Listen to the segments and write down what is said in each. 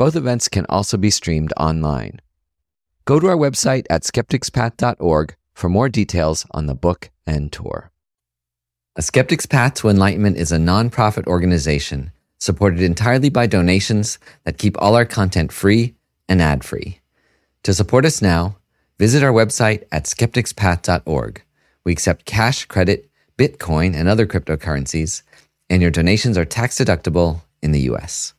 Both events can also be streamed online. Go to our website at skepticspath.org for more details on the book and tour. A Skeptic's Path to Enlightenment is a nonprofit organization supported entirely by donations that keep all our content free and ad free. To support us now, visit our website at skepticspath.org. We accept cash, credit, Bitcoin, and other cryptocurrencies, and your donations are tax deductible in the US.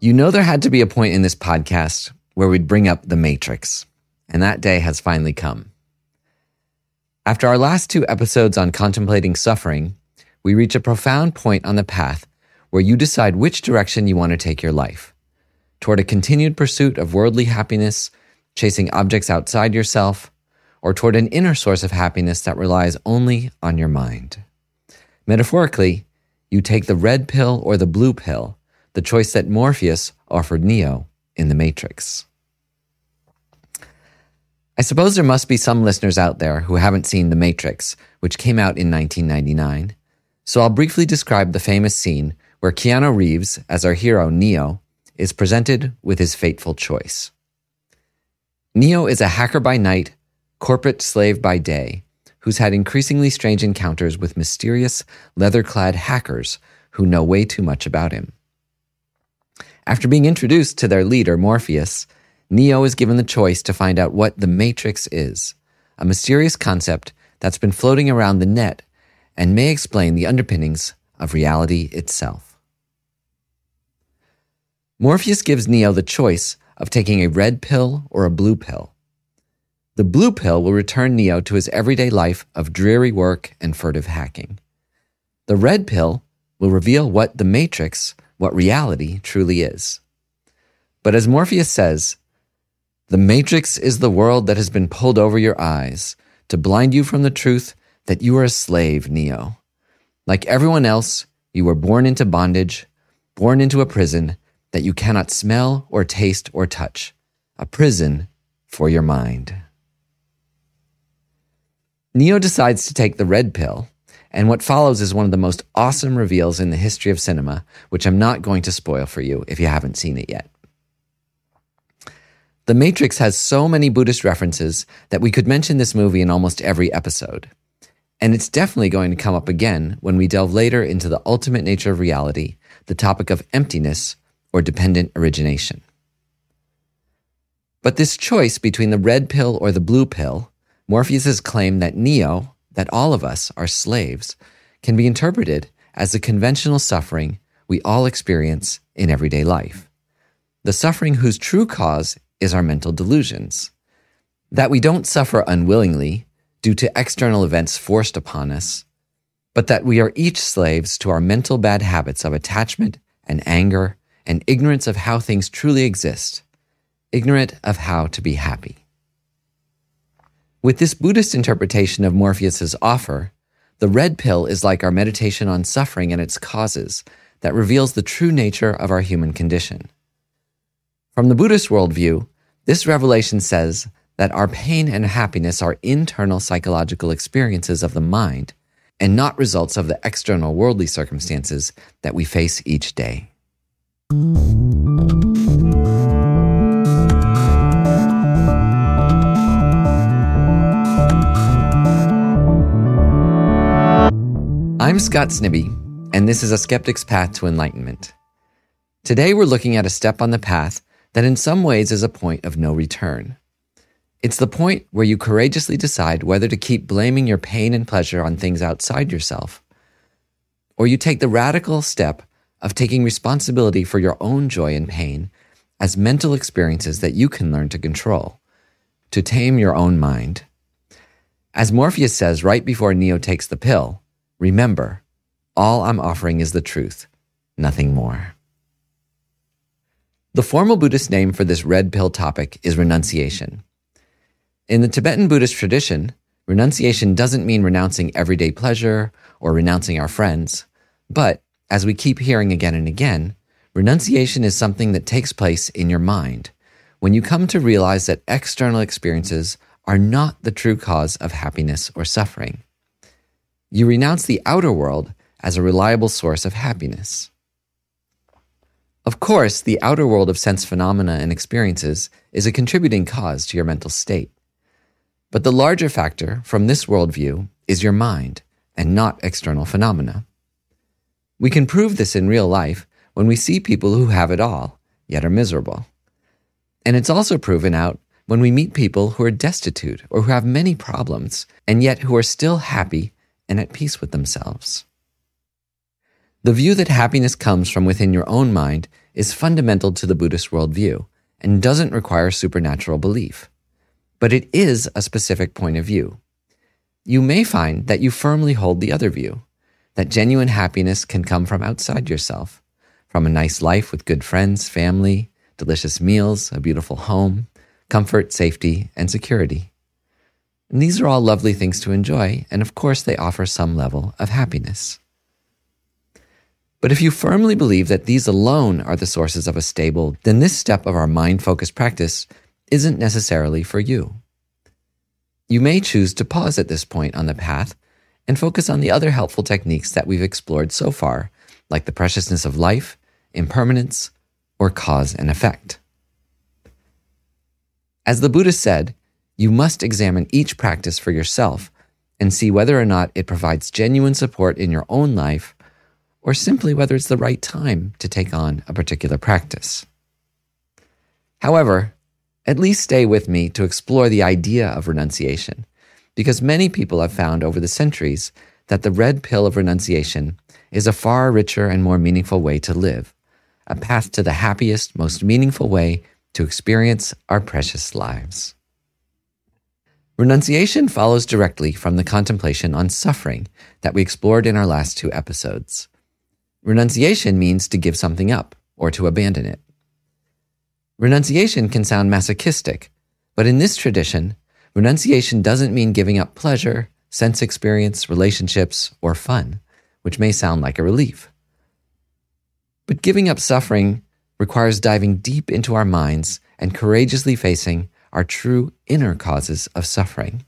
You know, there had to be a point in this podcast where we'd bring up the Matrix, and that day has finally come. After our last two episodes on contemplating suffering, we reach a profound point on the path where you decide which direction you want to take your life toward a continued pursuit of worldly happiness, chasing objects outside yourself, or toward an inner source of happiness that relies only on your mind. Metaphorically, you take the red pill or the blue pill the choice that Morpheus offered Neo in The Matrix. I suppose there must be some listeners out there who haven't seen The Matrix, which came out in 1999. So I'll briefly describe the famous scene where Keanu Reeves, as our hero Neo, is presented with his fateful choice. Neo is a hacker by night, corporate slave by day, who's had increasingly strange encounters with mysterious, leather clad hackers who know way too much about him. After being introduced to their leader, Morpheus, Neo is given the choice to find out what the Matrix is, a mysterious concept that's been floating around the net and may explain the underpinnings of reality itself. Morpheus gives Neo the choice of taking a red pill or a blue pill. The blue pill will return Neo to his everyday life of dreary work and furtive hacking. The red pill will reveal what the Matrix what reality truly is. But as Morpheus says, the matrix is the world that has been pulled over your eyes to blind you from the truth that you are a slave, Neo. Like everyone else, you were born into bondage, born into a prison that you cannot smell or taste or touch, a prison for your mind. Neo decides to take the red pill and what follows is one of the most awesome reveals in the history of cinema, which I'm not going to spoil for you if you haven't seen it yet. The Matrix has so many Buddhist references that we could mention this movie in almost every episode. And it's definitely going to come up again when we delve later into the ultimate nature of reality, the topic of emptiness or dependent origination. But this choice between the red pill or the blue pill, Morpheus's claim that Neo, that all of us are slaves can be interpreted as the conventional suffering we all experience in everyday life. The suffering whose true cause is our mental delusions. That we don't suffer unwillingly due to external events forced upon us, but that we are each slaves to our mental bad habits of attachment and anger and ignorance of how things truly exist, ignorant of how to be happy. With this Buddhist interpretation of Morpheus's offer, the red pill is like our meditation on suffering and its causes that reveals the true nature of our human condition. From the Buddhist worldview, this revelation says that our pain and happiness are internal psychological experiences of the mind and not results of the external worldly circumstances that we face each day. Scott Snibbe, and this is A Skeptic's Path to Enlightenment. Today we're looking at a step on the path that in some ways is a point of no return. It's the point where you courageously decide whether to keep blaming your pain and pleasure on things outside yourself, or you take the radical step of taking responsibility for your own joy and pain as mental experiences that you can learn to control, to tame your own mind. As Morpheus says right before Neo takes the pill, remember, all I'm offering is the truth, nothing more. The formal Buddhist name for this red pill topic is renunciation. In the Tibetan Buddhist tradition, renunciation doesn't mean renouncing everyday pleasure or renouncing our friends, but as we keep hearing again and again, renunciation is something that takes place in your mind when you come to realize that external experiences are not the true cause of happiness or suffering. You renounce the outer world as a reliable source of happiness. Of course, the outer world of sense phenomena and experiences is a contributing cause to your mental state. But the larger factor from this worldview is your mind and not external phenomena. We can prove this in real life when we see people who have it all, yet are miserable. And it's also proven out when we meet people who are destitute or who have many problems, and yet who are still happy and at peace with themselves. The view that happiness comes from within your own mind is fundamental to the Buddhist worldview and doesn't require supernatural belief. But it is a specific point of view. You may find that you firmly hold the other view, that genuine happiness can come from outside yourself, from a nice life with good friends, family, delicious meals, a beautiful home, comfort, safety, and security. And these are all lovely things to enjoy, and of course, they offer some level of happiness. But if you firmly believe that these alone are the sources of a stable, then this step of our mind focused practice isn't necessarily for you. You may choose to pause at this point on the path and focus on the other helpful techniques that we've explored so far, like the preciousness of life, impermanence, or cause and effect. As the Buddha said, you must examine each practice for yourself and see whether or not it provides genuine support in your own life or simply whether it's the right time to take on a particular practice. However, at least stay with me to explore the idea of renunciation, because many people have found over the centuries that the red pill of renunciation is a far richer and more meaningful way to live, a path to the happiest, most meaningful way to experience our precious lives. Renunciation follows directly from the contemplation on suffering that we explored in our last two episodes. Renunciation means to give something up or to abandon it. Renunciation can sound masochistic, but in this tradition, renunciation doesn't mean giving up pleasure, sense experience, relationships, or fun, which may sound like a relief. But giving up suffering requires diving deep into our minds and courageously facing our true inner causes of suffering.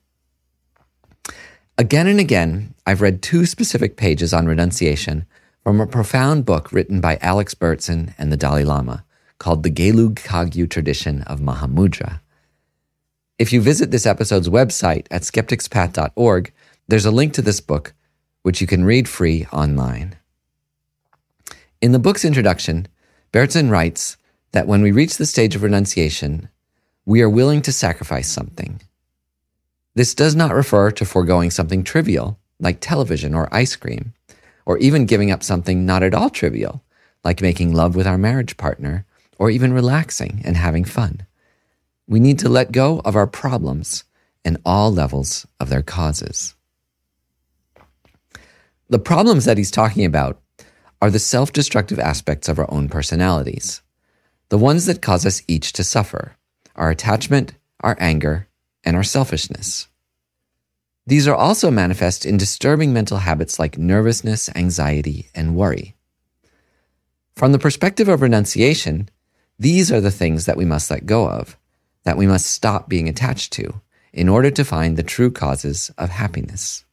Again and again, I've read two specific pages on renunciation from a profound book written by Alex Berzin and the Dalai Lama called The Gelug Kagyu Tradition of Mahamudra. If you visit this episode's website at skepticspath.org, there's a link to this book, which you can read free online. In the book's introduction, Berzin writes that when we reach the stage of renunciation, we are willing to sacrifice something. This does not refer to foregoing something trivial, like television or ice cream, or even giving up something not at all trivial, like making love with our marriage partner, or even relaxing and having fun. We need to let go of our problems and all levels of their causes. The problems that he's talking about are the self destructive aspects of our own personalities, the ones that cause us each to suffer our attachment, our anger, and our selfishness. These are also manifest in disturbing mental habits like nervousness, anxiety, and worry. From the perspective of renunciation, these are the things that we must let go of, that we must stop being attached to, in order to find the true causes of happiness.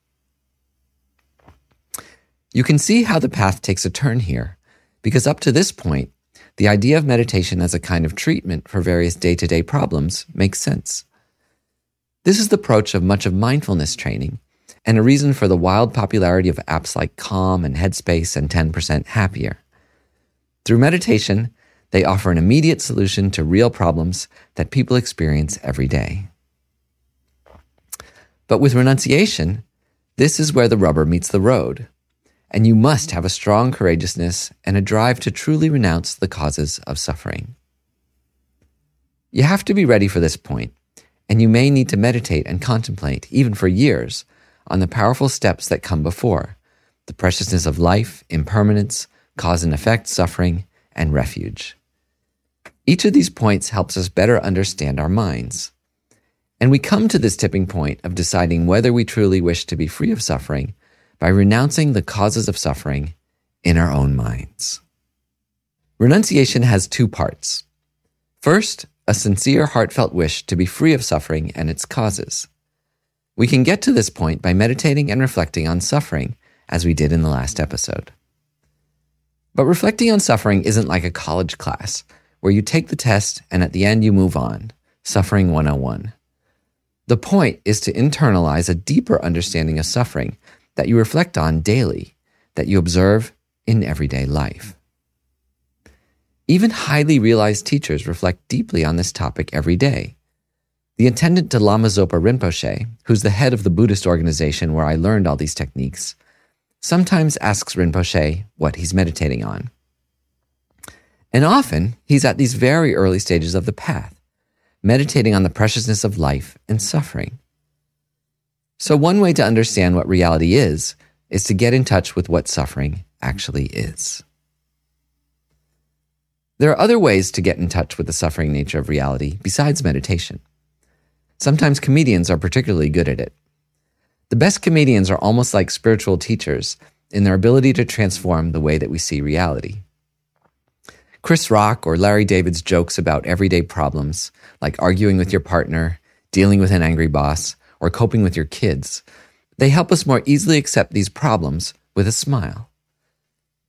You can see how the path takes a turn here, because up to this point, the idea of meditation as a kind of treatment for various day to day problems makes sense. This is the approach of much of mindfulness training, and a reason for the wild popularity of apps like Calm and Headspace and 10% Happier. Through meditation, they offer an immediate solution to real problems that people experience every day. But with renunciation, this is where the rubber meets the road and you must have a strong courageousness and a drive to truly renounce the causes of suffering. You have to be ready for this point, and you may need to meditate and contemplate, even for years, on the powerful steps that come before, the preciousness of life, impermanence, cause and effect, suffering, and refuge. Each of these points helps us better understand our minds. And we come to this tipping point of deciding whether we truly wish to be free of suffering by renouncing the causes of suffering in our own minds. Renunciation has two parts. First, a sincere, heartfelt wish to be free of suffering and its causes. We can get to this point by meditating and reflecting on suffering, as we did in the last episode. But reflecting on suffering isn't like a college class where you take the test and at the end you move on, suffering 101. The point is to internalize a deeper understanding of suffering that you reflect on daily, that you observe in everyday life. Even highly realized teachers reflect deeply on this topic every day. The attendant to Lama Zopa Rinpoche, who's the head of the Buddhist organization where I learned all these techniques, sometimes asks Rinpoche what he's meditating on. And often, he's at these very early stages of the path, meditating on the preciousness of life and suffering. So, one way to understand what reality is, is to get in touch with what suffering actually is. There are other ways to get in touch with the suffering nature of reality besides meditation. Sometimes comedians are particularly good at it. The best comedians are almost like spiritual teachers in their ability to transform the way that we see reality. Chris Rock or Larry David's jokes about everyday problems, like arguing with your partner, dealing with an angry boss, or coping with your kids, they help us more easily accept these problems with a smile.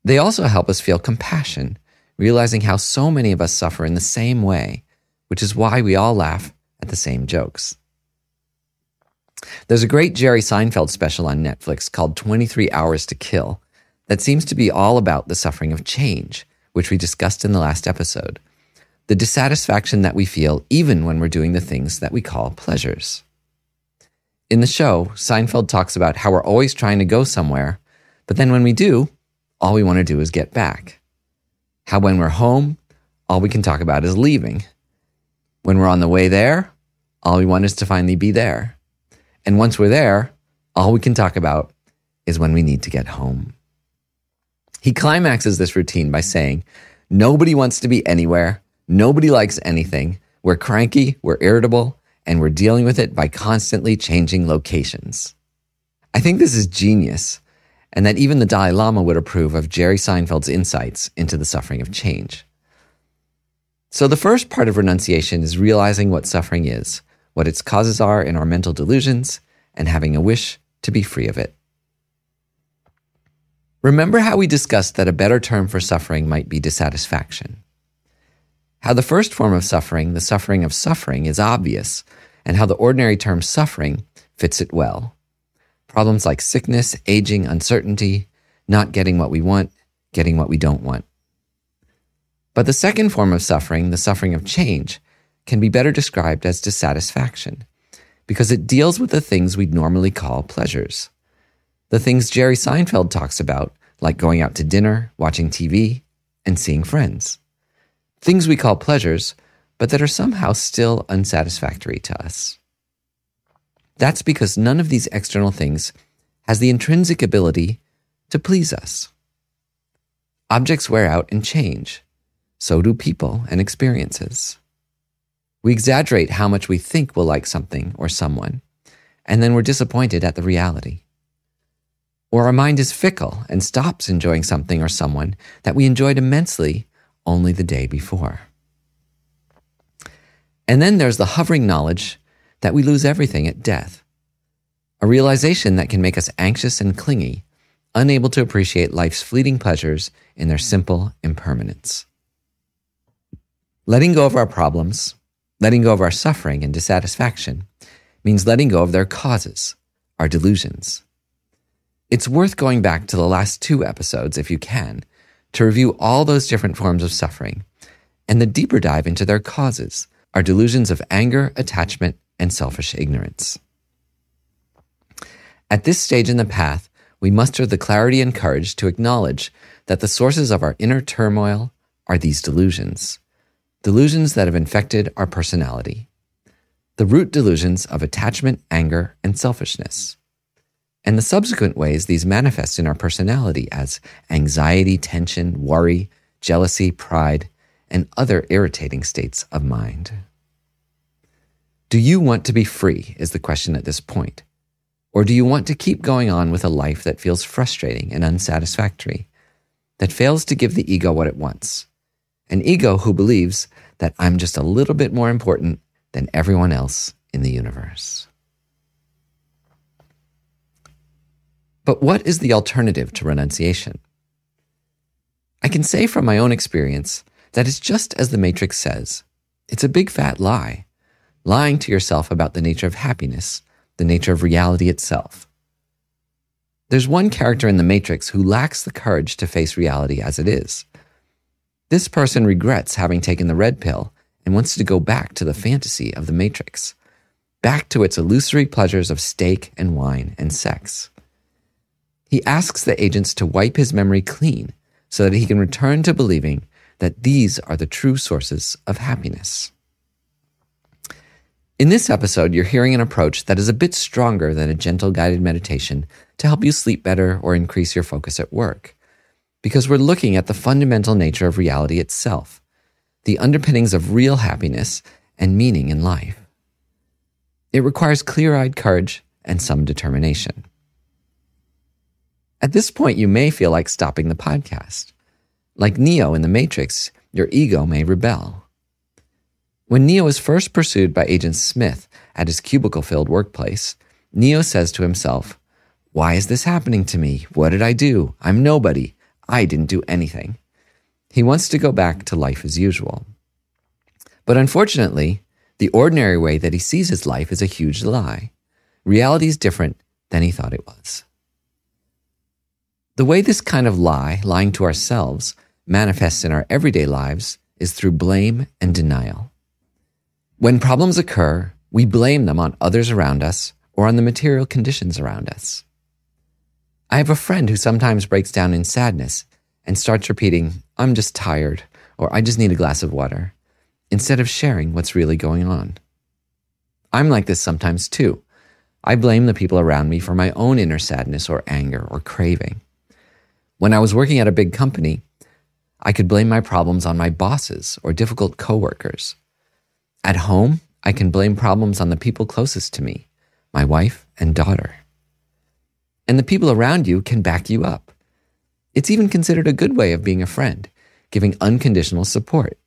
They also help us feel compassion, realizing how so many of us suffer in the same way, which is why we all laugh at the same jokes. There's a great Jerry Seinfeld special on Netflix called 23 Hours to Kill that seems to be all about the suffering of change which we discussed in the last episode, the dissatisfaction that we feel even when we're doing the things that we call pleasures. In the show, Seinfeld talks about how we're always trying to go somewhere, but then when we do, all we want to do is get back. How when we're home, all we can talk about is leaving. When we're on the way there, all we want is to finally be there. And once we're there, all we can talk about is when we need to get home. He climaxes this routine by saying, Nobody wants to be anywhere. Nobody likes anything. We're cranky, we're irritable, and we're dealing with it by constantly changing locations. I think this is genius, and that even the Dalai Lama would approve of Jerry Seinfeld's insights into the suffering of change. So, the first part of renunciation is realizing what suffering is, what its causes are in our mental delusions, and having a wish to be free of it. Remember how we discussed that a better term for suffering might be dissatisfaction. How the first form of suffering, the suffering of suffering, is obvious, and how the ordinary term suffering fits it well. Problems like sickness, aging, uncertainty, not getting what we want, getting what we don't want. But the second form of suffering, the suffering of change, can be better described as dissatisfaction because it deals with the things we'd normally call pleasures the things Jerry Seinfeld talks about, like going out to dinner, watching TV, and seeing friends. Things we call pleasures, but that are somehow still unsatisfactory to us. That's because none of these external things has the intrinsic ability to please us. Objects wear out and change. So do people and experiences. We exaggerate how much we think we'll like something or someone, and then we're disappointed at the reality. Or our mind is fickle and stops enjoying something or someone that we enjoyed immensely only the day before. And then there's the hovering knowledge that we lose everything at death, a realization that can make us anxious and clingy, unable to appreciate life's fleeting pleasures in their simple impermanence. Letting go of our problems, letting go of our suffering and dissatisfaction, means letting go of their causes, our delusions. It's worth going back to the last two episodes, if you can, to review all those different forms of suffering and the deeper dive into their causes, our delusions of anger, attachment, and selfish ignorance. At this stage in the path, we muster the clarity and courage to acknowledge that the sources of our inner turmoil are these delusions, delusions that have infected our personality, the root delusions of attachment, anger, and selfishness. And the subsequent ways these manifest in our personality as anxiety, tension, worry, jealousy, pride, and other irritating states of mind. Do you want to be free? Is the question at this point. Or do you want to keep going on with a life that feels frustrating and unsatisfactory, that fails to give the ego what it wants? An ego who believes that I'm just a little bit more important than everyone else in the universe. But what is the alternative to renunciation? I can say from my own experience that it's just as the Matrix says it's a big fat lie, lying to yourself about the nature of happiness, the nature of reality itself. There's one character in the Matrix who lacks the courage to face reality as it is. This person regrets having taken the red pill and wants to go back to the fantasy of the Matrix, back to its illusory pleasures of steak and wine and sex. He asks the agents to wipe his memory clean so that he can return to believing that these are the true sources of happiness. In this episode, you're hearing an approach that is a bit stronger than a gentle guided meditation to help you sleep better or increase your focus at work. Because we're looking at the fundamental nature of reality itself, the underpinnings of real happiness and meaning in life. It requires clear eyed courage and some determination. At this point, you may feel like stopping the podcast. Like Neo in The Matrix, your ego may rebel. When Neo is first pursued by Agent Smith at his cubicle filled workplace, Neo says to himself, Why is this happening to me? What did I do? I'm nobody. I didn't do anything. He wants to go back to life as usual. But unfortunately, the ordinary way that he sees his life is a huge lie. Reality is different than he thought it was. The way this kind of lie, lying to ourselves, manifests in our everyday lives is through blame and denial. When problems occur, we blame them on others around us or on the material conditions around us. I have a friend who sometimes breaks down in sadness and starts repeating, I'm just tired, or I just need a glass of water, instead of sharing what's really going on. I'm like this sometimes too. I blame the people around me for my own inner sadness or anger or craving. When I was working at a big company, I could blame my problems on my bosses or difficult coworkers. At home, I can blame problems on the people closest to me, my wife and daughter. And the people around you can back you up. It's even considered a good way of being a friend, giving unconditional support.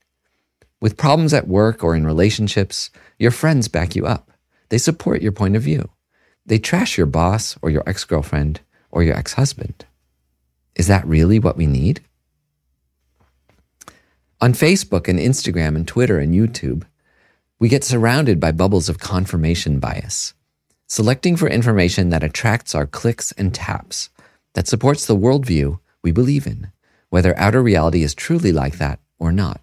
With problems at work or in relationships, your friends back you up. They support your point of view. They trash your boss or your ex girlfriend or your ex husband. Is that really what we need? On Facebook and Instagram and Twitter and YouTube, we get surrounded by bubbles of confirmation bias, selecting for information that attracts our clicks and taps, that supports the worldview we believe in, whether outer reality is truly like that or not.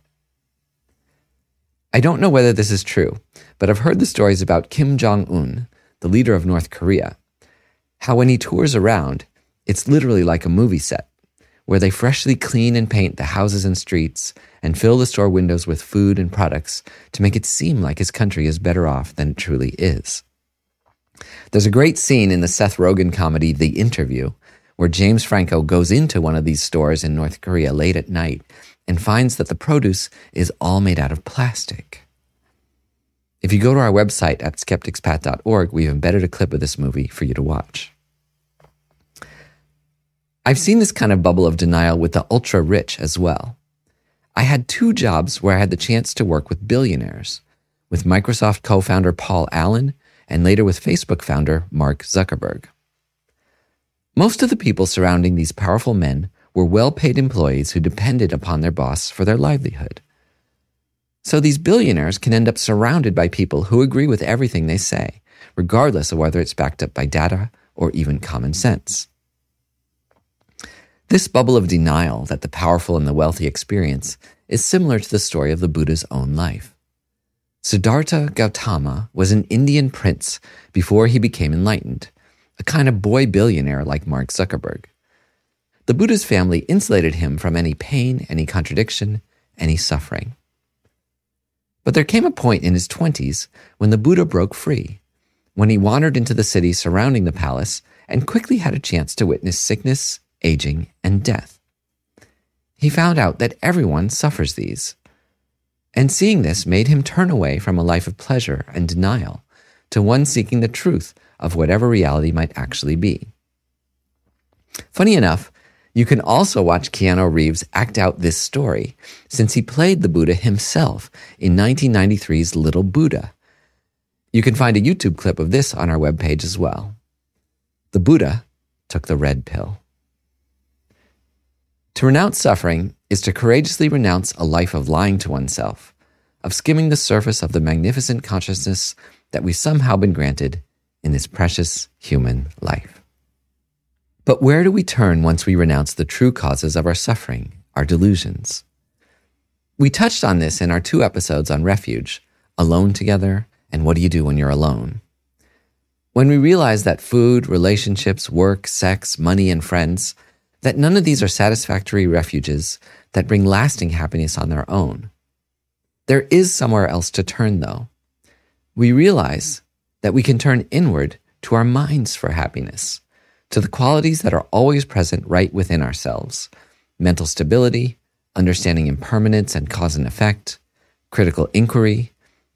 I don't know whether this is true, but I've heard the stories about Kim Jong un, the leader of North Korea, how when he tours around, it's literally like a movie set, where they freshly clean and paint the houses and streets and fill the store windows with food and products to make it seem like his country is better off than it truly is. There's a great scene in the Seth Rogen comedy The Interview where James Franco goes into one of these stores in North Korea late at night and finds that the produce is all made out of plastic. If you go to our website at skepticspath.org, we've embedded a clip of this movie for you to watch. I've seen this kind of bubble of denial with the ultra rich as well. I had two jobs where I had the chance to work with billionaires, with Microsoft co founder Paul Allen and later with Facebook founder Mark Zuckerberg. Most of the people surrounding these powerful men were well paid employees who depended upon their boss for their livelihood. So these billionaires can end up surrounded by people who agree with everything they say, regardless of whether it's backed up by data or even common sense. This bubble of denial that the powerful and the wealthy experience is similar to the story of the Buddha's own life. Siddhartha Gautama was an Indian prince before he became enlightened, a kind of boy billionaire like Mark Zuckerberg. The Buddha's family insulated him from any pain, any contradiction, any suffering. But there came a point in his 20s when the Buddha broke free, when he wandered into the city surrounding the palace and quickly had a chance to witness sickness, aging, and death. He found out that everyone suffers these. And seeing this made him turn away from a life of pleasure and denial to one seeking the truth of whatever reality might actually be. Funny enough, you can also watch Keanu Reeves act out this story, since he played the Buddha himself in 1993's Little Buddha. You can find a YouTube clip of this on our webpage as well. The Buddha took the red pill. To renounce suffering is to courageously renounce a life of lying to oneself, of skimming the surface of the magnificent consciousness that we've somehow been granted in this precious human life. But where do we turn once we renounce the true causes of our suffering, our delusions? We touched on this in our two episodes on refuge, alone together, and what do you do when you're alone? When we realize that food, relationships, work, sex, money, and friends, that none of these are satisfactory refuges that bring lasting happiness on their own. There is somewhere else to turn, though. We realize that we can turn inward to our minds for happiness to the qualities that are always present right within ourselves mental stability, understanding impermanence and cause and effect, critical inquiry,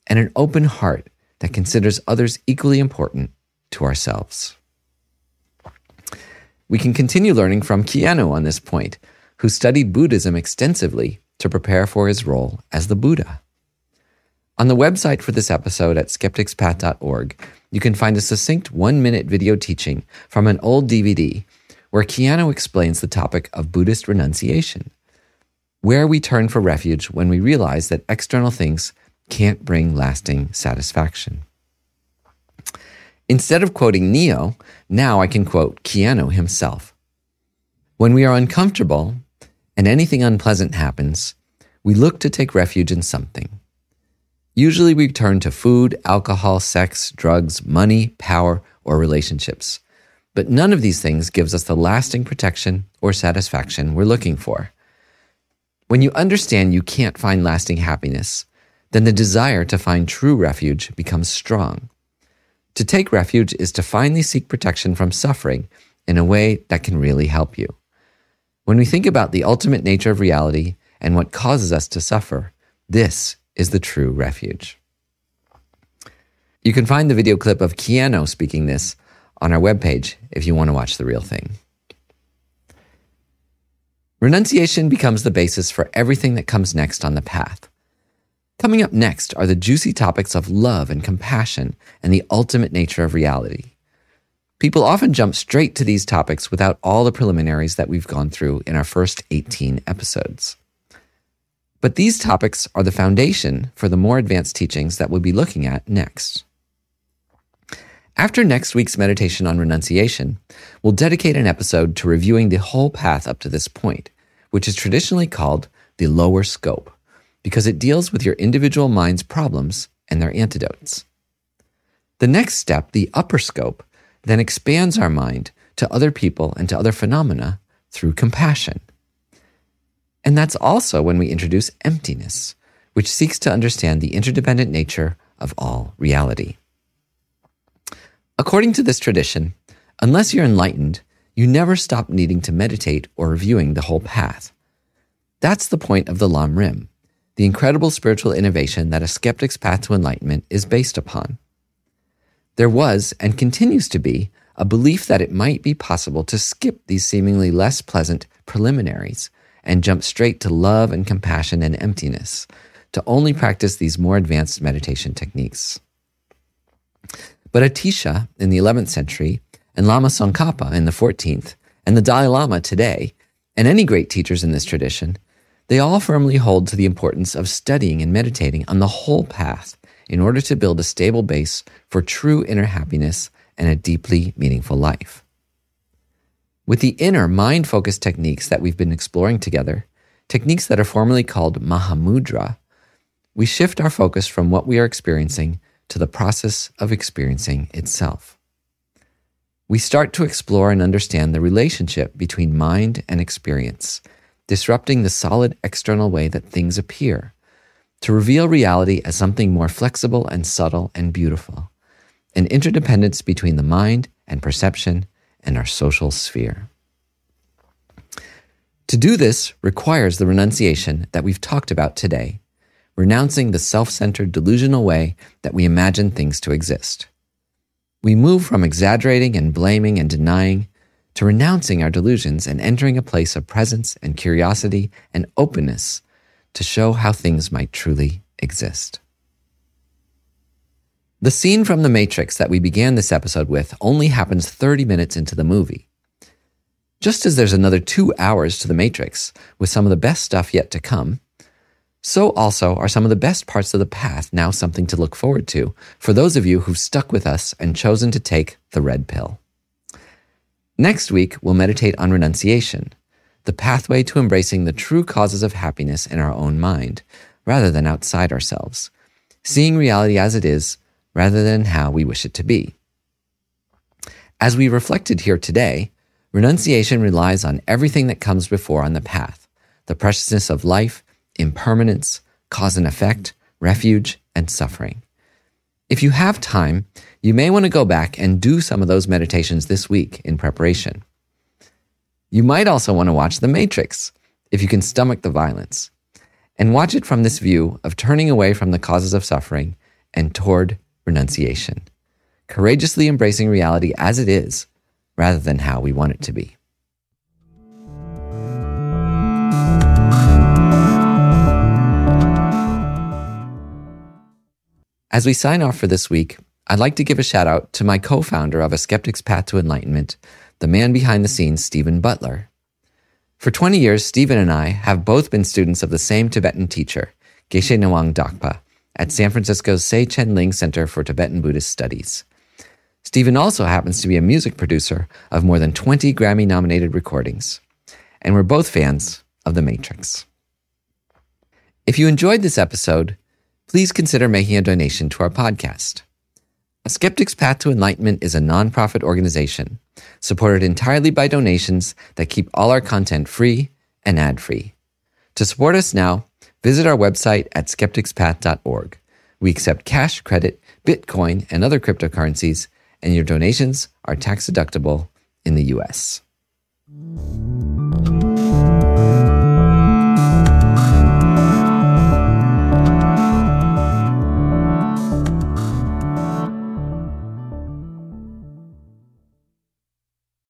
and an open heart that considers others equally important to ourselves. We can continue learning from Keanu on this point, who studied Buddhism extensively to prepare for his role as the Buddha. On the website for this episode at skepticspath.org, you can find a succinct one minute video teaching from an old DVD where Keanu explains the topic of Buddhist renunciation, where we turn for refuge when we realize that external things can't bring lasting satisfaction. Instead of quoting Neo, now I can quote Keanu himself. When we are uncomfortable and anything unpleasant happens, we look to take refuge in something. Usually we turn to food, alcohol, sex, drugs, money, power, or relationships. But none of these things gives us the lasting protection or satisfaction we're looking for. When you understand you can't find lasting happiness, then the desire to find true refuge becomes strong. To take refuge is to finally seek protection from suffering in a way that can really help you. When we think about the ultimate nature of reality and what causes us to suffer, this is the true refuge. You can find the video clip of Keanu speaking this on our webpage if you want to watch the real thing. Renunciation becomes the basis for everything that comes next on the path. Coming up next are the juicy topics of love and compassion and the ultimate nature of reality. People often jump straight to these topics without all the preliminaries that we've gone through in our first 18 episodes. But these topics are the foundation for the more advanced teachings that we'll be looking at next. After next week's meditation on renunciation, we'll dedicate an episode to reviewing the whole path up to this point, which is traditionally called the lower scope, because it deals with your individual mind's problems and their antidotes. The next step, the upper scope, then expands our mind to other people and to other phenomena through compassion. And that's also when we introduce emptiness, which seeks to understand the interdependent nature of all reality. According to this tradition, unless you're enlightened, you never stop needing to meditate or reviewing the whole path. That's the point of the Lam Rim, the incredible spiritual innovation that a skeptic's path to enlightenment is based upon. There was, and continues to be, a belief that it might be possible to skip these seemingly less pleasant preliminaries and jump straight to love and compassion and emptiness, to only practice these more advanced meditation techniques. But Atisha in the 11th century, and Lama Tsongkhapa in the 14th, and the Dalai Lama today, and any great teachers in this tradition, they all firmly hold to the importance of studying and meditating on the whole path in order to build a stable base for true inner happiness and a deeply meaningful life. With the inner mind focused techniques that we've been exploring together, techniques that are formally called Mahamudra, we shift our focus from what we are experiencing to the process of experiencing itself. We start to explore and understand the relationship between mind and experience, disrupting the solid external way that things appear, to reveal reality as something more flexible and subtle and beautiful, an interdependence between the mind and perception and our social sphere. To do this requires the renunciation that we've talked about today, renouncing the self centered delusional way that we imagine things to exist. We move from exaggerating and blaming and denying to renouncing our delusions and entering a place of presence and curiosity and openness to show how things might truly exist. The scene from The Matrix that we began this episode with only happens 30 minutes into the movie. Just as there's another two hours to The Matrix with some of the best stuff yet to come, so also are some of the best parts of the path now something to look forward to for those of you who've stuck with us and chosen to take the red pill. Next week, we'll meditate on renunciation, the pathway to embracing the true causes of happiness in our own mind, rather than outside ourselves, seeing reality as it is rather than how we wish it to be. As we reflected here today, renunciation relies on everything that comes before on the path the preciousness of life, impermanence, cause and effect, refuge, and suffering. If you have time, you may want to go back and do some of those meditations this week in preparation. You might also want to watch The Matrix if you can stomach the violence, and watch it from this view of turning away from the causes of suffering and toward renunciation, courageously embracing reality as it is rather than how we want it to be. As we sign off for this week, I'd like to give a shout out to my co founder of A Skeptic's Path to Enlightenment, the man behind the scenes, Stephen Butler. For 20 years, Stephen and I have both been students of the same Tibetan teacher, Geshe Ngawang Dakpa, at San Francisco's Tse Chen Ling Center for Tibetan Buddhist Studies. Stephen also happens to be a music producer of more than 20 Grammy nominated recordings. And we're both fans of The Matrix. If you enjoyed this episode, please consider making a donation to our podcast. A Skeptic's Path to Enlightenment is a nonprofit organization supported entirely by donations that keep all our content free and ad free. To support us now, visit our website at skepticspath.org. We accept cash, credit, Bitcoin, and other cryptocurrencies, and your donations are tax deductible in the US.